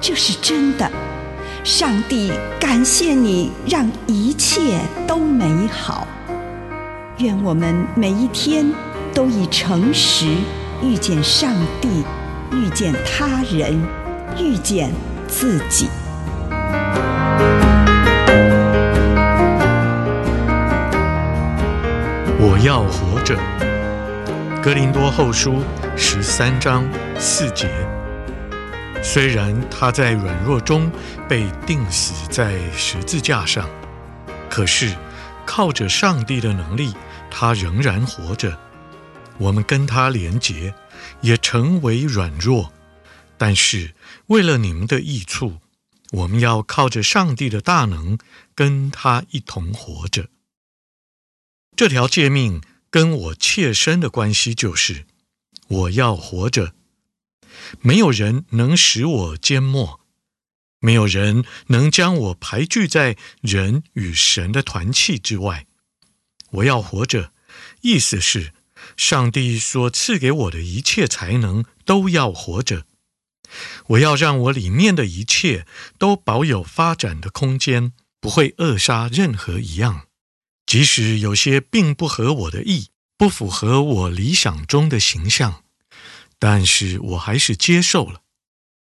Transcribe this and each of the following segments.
这是真的，上帝感谢你，让一切都美好。愿我们每一天都以诚实遇见上帝，遇见他人，遇见自己。我要活着。格林多后书十三章四节。虽然他在软弱中被钉死在十字架上，可是靠着上帝的能力，他仍然活着。我们跟他连结，也成为软弱，但是为了你们的益处，我们要靠着上帝的大能，跟他一同活着。这条诫命跟我切身的关系就是，我要活着。没有人能使我缄默，没有人能将我排拒在人与神的团契之外。我要活着，意思是上帝所赐给我的一切才能都要活着。我要让我里面的一切都保有发展的空间，不会扼杀任何一样，即使有些并不合我的意，不符合我理想中的形象。但是我还是接受了。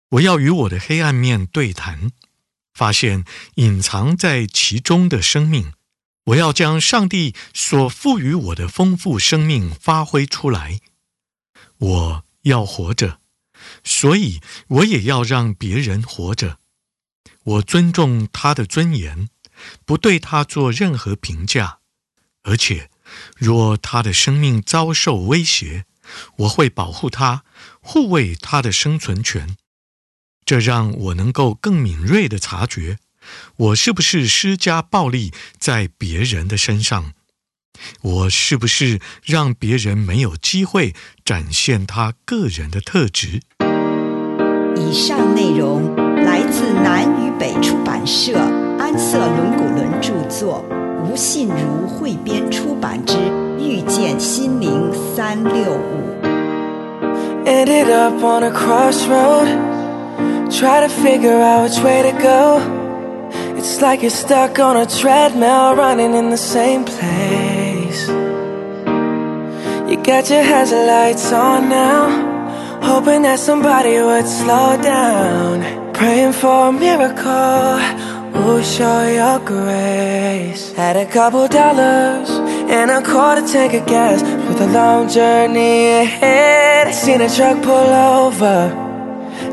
我要与我的黑暗面对谈，发现隐藏在其中的生命。我要将上帝所赋予我的丰富生命发挥出来。我要活着，所以我也要让别人活着。我尊重他的尊严，不对他做任何评价。而且，若他的生命遭受威胁，我会保护他，护卫他的生存权。这让我能够更敏锐地察觉，我是不是施加暴力在别人的身上？我是不是让别人没有机会展现他个人的特质？以上内容来自南与北出版社安瑟伦古伦著作，吴信如汇编。三六五。Ended up on a crossroad, try to figure out which way to go. It's like you're stuck on a treadmill, running in the same place. You got your hazard on now, hoping that somebody would slow down, praying for a miracle. Will show your grace. Had a couple dollars and a quarter tank of gas with a long journey ahead. I Seen a truck pull over.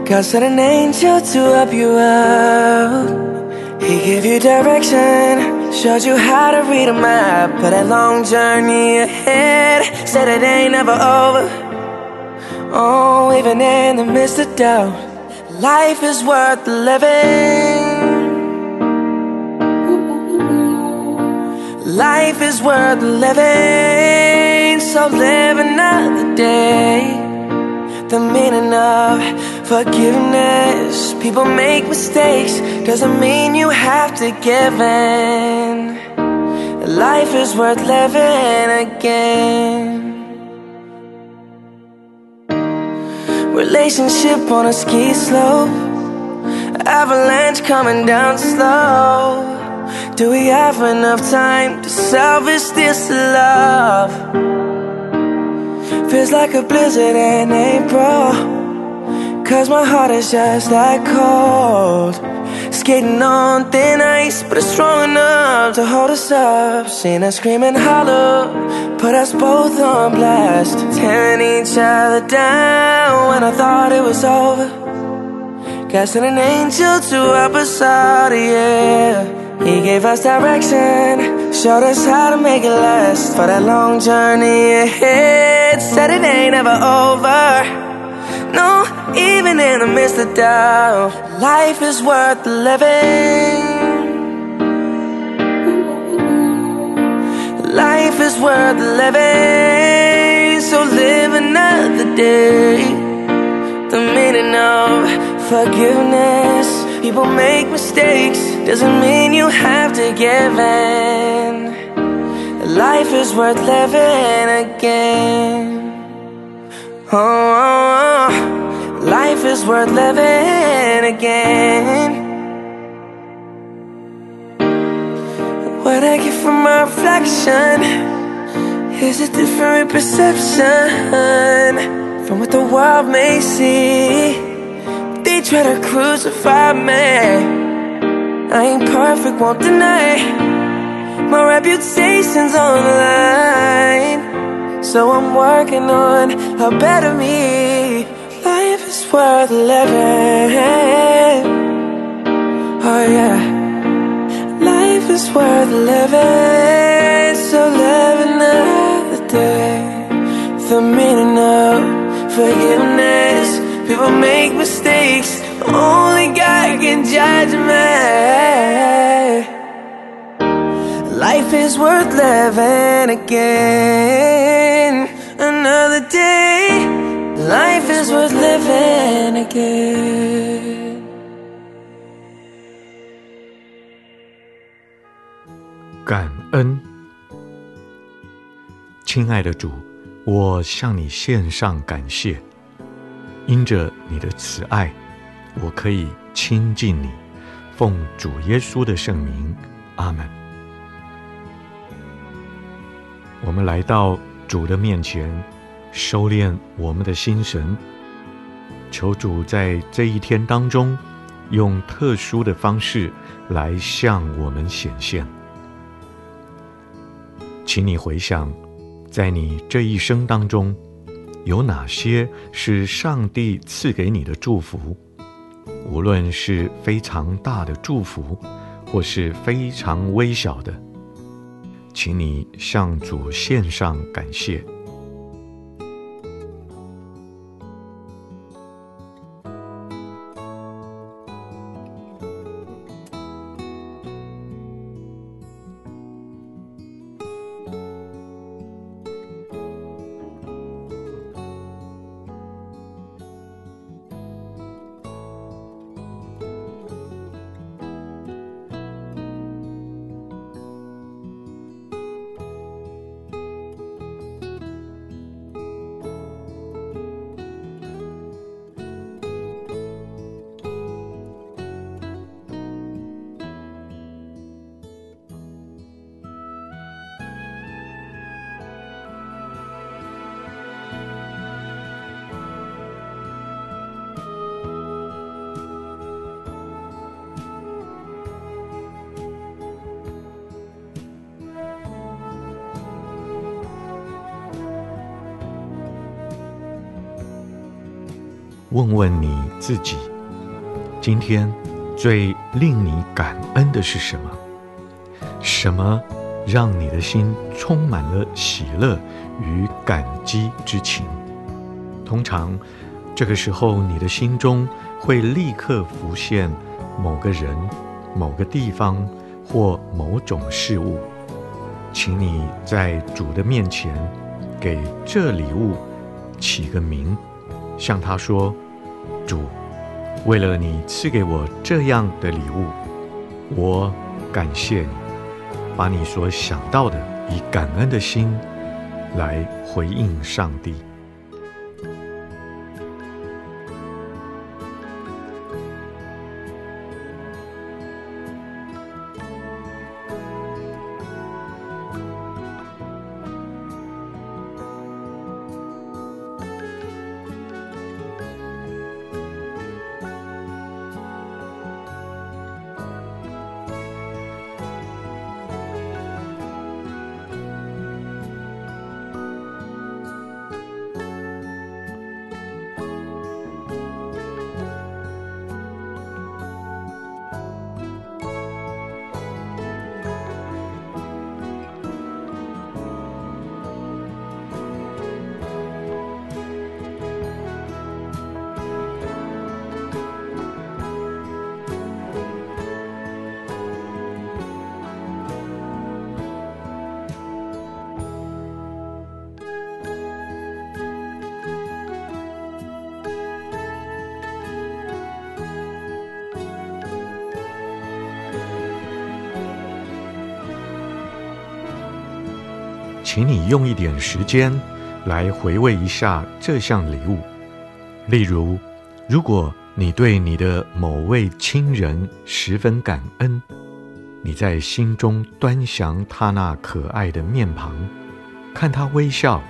God sent an angel to help you out. He gave you direction, showed you how to read a map. But that long journey ahead said it ain't never over. Oh, even in the midst of doubt, life is worth living. Life is worth living, so live another day. The meaning of forgiveness. People make mistakes, doesn't mean you have to give in. Life is worth living again. Relationship on a ski slope, avalanche coming down slow. Do we have enough time to salvage this love? Feels like a blizzard in April. Cause my heart is just that cold. Skating on thin ice, but it's strong enough to hold us up. Seen us screaming hollow, put us both on blast. Tearing each other down when I thought it was over. Casting an angel to us out, yeah. He gave us direction, Showed us how to make it last for that long journey ahead. Said it ain't ever over. No, even in the midst of doubt, life is worth living. Life is worth living, so live another day. The meaning of forgiveness. People make mistakes, doesn't mean you have to give in. Life is worth living again. Oh, oh, oh. life is worth living again. What I get from my reflection is a different perception from what the world may see. They try to crucify me. I ain't perfect, won't deny. My reputation's on the line. So I'm working on a better me. Life is worth living. Oh, yeah. Life is worth living, so live another day. The meaning of forgiveness. People make mistakes, only God can judge me. Life is worth living again. Another day, life is worth living again. 感恩，亲爱的主，我向你献上感谢。因着你的慈爱，我可以亲近你。奉主耶稣的圣名，阿门。我们来到主的面前，收敛我们的心神，求主在这一天当中，用特殊的方式来向我们显现。请你回想，在你这一生当中，有哪些是上帝赐给你的祝福？无论是非常大的祝福，或是非常微小的，请你向主献上感谢。问问你自己，今天最令你感恩的是什么？什么让你的心充满了喜乐与感激之情？通常，这个时候你的心中会立刻浮现某个人、某个地方或某种事物。请你在主的面前给这礼物起个名。向他说：“主，为了你赐给我这样的礼物，我感谢你。把你所想到的，以感恩的心来回应上帝。”请你用一点时间来回味一下这项礼物。例如，如果你对你的某位亲人十分感恩，你在心中端详他那可爱的面庞，看他微笑，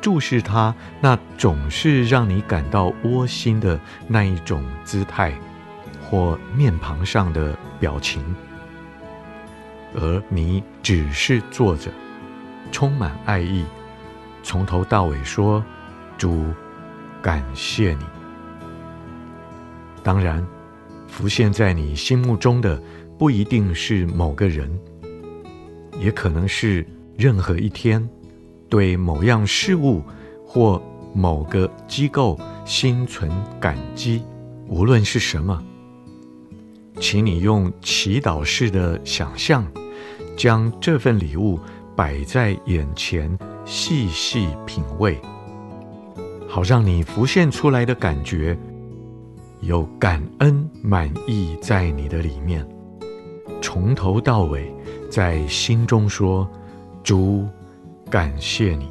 注视他那总是让你感到窝心的那一种姿态或面庞上的表情，而你只是坐着，充满爱意，从头到尾说：“主。”感谢你。当然，浮现在你心目中的不一定是某个人，也可能是任何一天对某样事物或某个机构心存感激，无论是什么，请你用祈祷式的想象，将这份礼物摆在眼前，细细品味。好让你浮现出来的感觉有感恩、满意在你的里面，从头到尾在心中说：“主，感谢你。”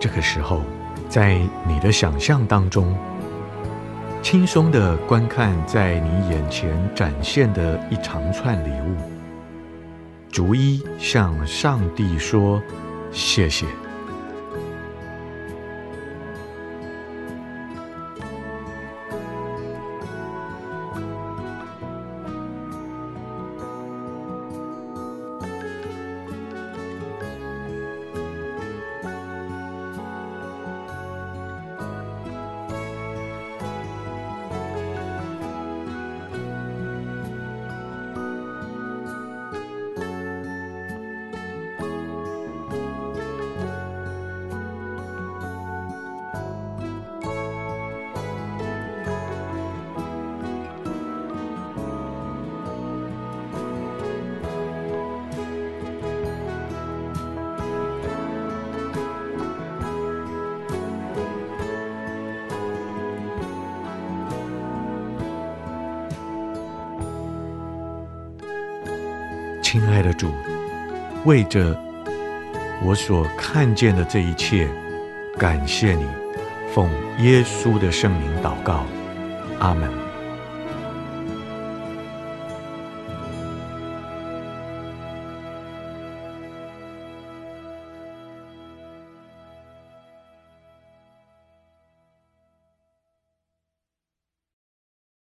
这个时候，在你的想象当中，轻松地观看在你眼前展现的一长串礼物，逐一向上帝说谢谢。亲爱的主，为着我所看见的这一切，感谢你，奉耶稣的圣名祷告，阿门。